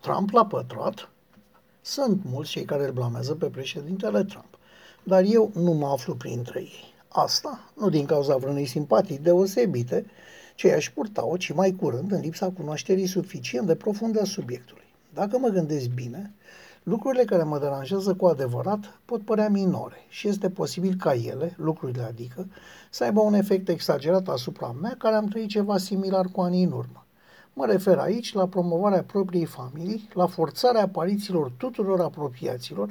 Trump l-a pătrat. Sunt mulți cei care îl blamează pe președintele Trump, dar eu nu mă aflu printre ei. Asta nu din cauza vreunei simpatii deosebite, ce aș purta-o, ci mai curând în lipsa cunoașterii suficient de profunde a subiectului. Dacă mă gândesc bine, lucrurile care mă deranjează cu adevărat pot părea minore și este posibil ca ele, lucrurile adică, să aibă un efect exagerat asupra mea care am trăit ceva similar cu anii în urmă. Mă refer aici la promovarea propriei familii, la forțarea aparițiilor tuturor apropiaților.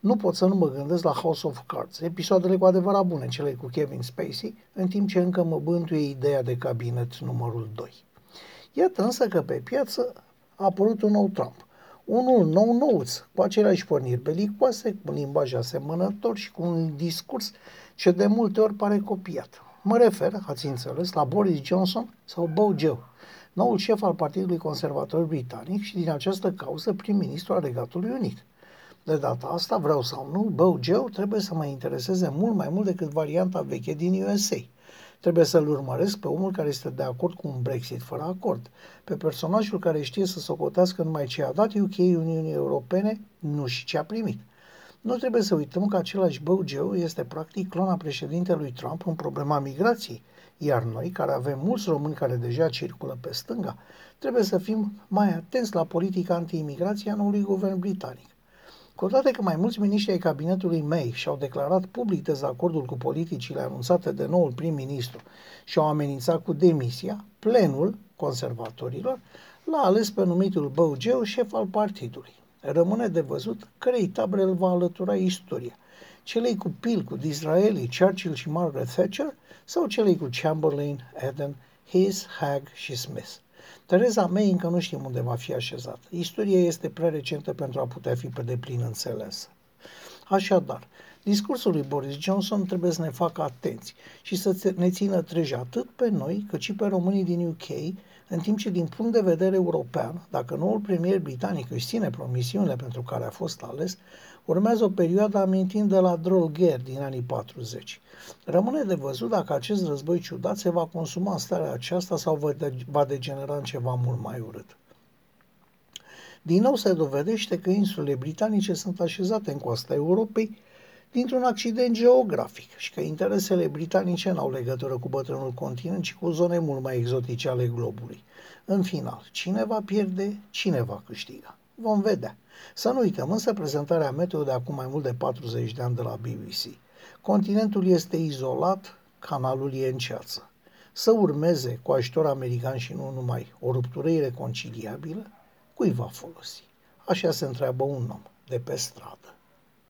Nu pot să nu mă gândesc la House of Cards, episoadele cu adevărat bune, cele cu Kevin Spacey, în timp ce încă mă bântuie ideea de cabinet numărul 2. Iată însă că pe piață a apărut un nou Trump. Unul nou nouț, cu aceleași porniri belicoase, cu un limbaj asemănător și cu un discurs ce de multe ori pare copiat. Mă refer, ați înțeles, la Boris Johnson sau Bo Joe, noul șef al Partidului Conservator Britanic și din această cauză prim-ministru al Regatului Unit. De data asta, vreau sau nu, Bo Joe trebuie să mă intereseze mult mai mult decât varianta veche din USA. Trebuie să-l urmăresc pe omul care este de acord cu un Brexit fără acord, pe personajul care știe să socotească numai ce a dat UK Uniunii Europene, nu și ce a primit. Nu trebuie să uităm că același Bo Joe este practic clona președintelui Trump în problema migrației, iar noi, care avem mulți români care deja circulă pe stânga, trebuie să fim mai atenți la politica anti-imigrație a noului guvern britanic. Cu toate că mai mulți miniștri ai cabinetului May și-au declarat public dezacordul cu politicile anunțate de noul prim-ministru și au amenințat cu demisia, plenul conservatorilor l-a ales pe numitul Băugeu șef al partidului. Rămâne de văzut cărei tabere îl va alătura istoria. Celei cu Peel, cu Disraeli, Churchill și Margaret Thatcher sau celei cu Chamberlain, Eden, Hayes, Hag și Smith. Tereza May încă nu știm unde va fi așezată. Istoria este prea recentă pentru a putea fi pe deplin înțelesă. Așadar, discursul lui Boris Johnson trebuie să ne facă atenți și să ne țină treji atât pe noi cât și pe românii din UK, în timp ce din punct de vedere european, dacă noul premier britanic își ține promisiunile pentru care a fost ales, urmează o perioadă amintind de la Droger din anii 40. Rămâne de văzut dacă acest război ciudat se va consuma în starea aceasta sau va degenera în ceva mult mai urât. Din nou se dovedește că insulele britanice sunt așezate în coasta Europei dintr-un accident geografic și că interesele britanice n-au legătură cu bătrânul continent, ci cu zone mult mai exotice ale globului. În final, cine va pierde, cine va câștiga. Vom vedea. Să nu uităm însă prezentarea meteo de acum mai mult de 40 de ani de la BBC. Continentul este izolat, canalul e în ceață. Să urmeze cu ajutor american și nu numai o ruptură ireconciliabilă, cui va folosi? Așa se întreabă un om de pe stradă.